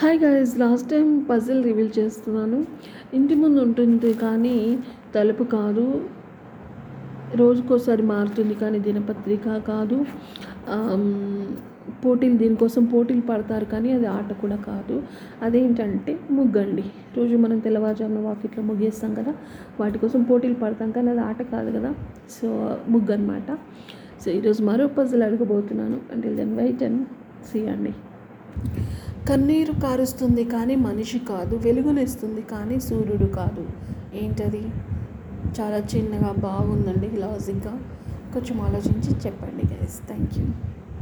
Hi guys last time puzzle reveal చేస్తున్నాను. ఇంటి ముందు ఉంటుంది కానీ తలుపు కాదు. రోజుకోసారి మారుతుంది కానీ దినపత్రిక కాదు. పోటీలు దీనికోసం పోటీలు పడతారు కానీ అది ఆట కూడా కాదు. అదేంటంటే ముగ్గండి. రోజు మనం తెల్లవారుజామున వాకిట్లో ముగ్గేస్తాం కదా వాటి కోసం పోటీలు పడతాం కానీ అది ఆట కాదు కదా. సో ముగ్గు అనమాట సో ఈరోజు మరో పజిల్ అడగబోతున్నాను. అంటే దెన్ వెయిట్ అండ్ సీ అండి. కన్నీరు కారుస్తుంది కానీ మనిషి కాదు వెలుగునిస్తుంది కానీ సూర్యుడు కాదు. ఏంటది? చాలా చిన్నగా బాగుందండి లాజిక్గా కొంచెం ఆలోచించి చెప్పండి గైస్ థ్యాంక్ యూ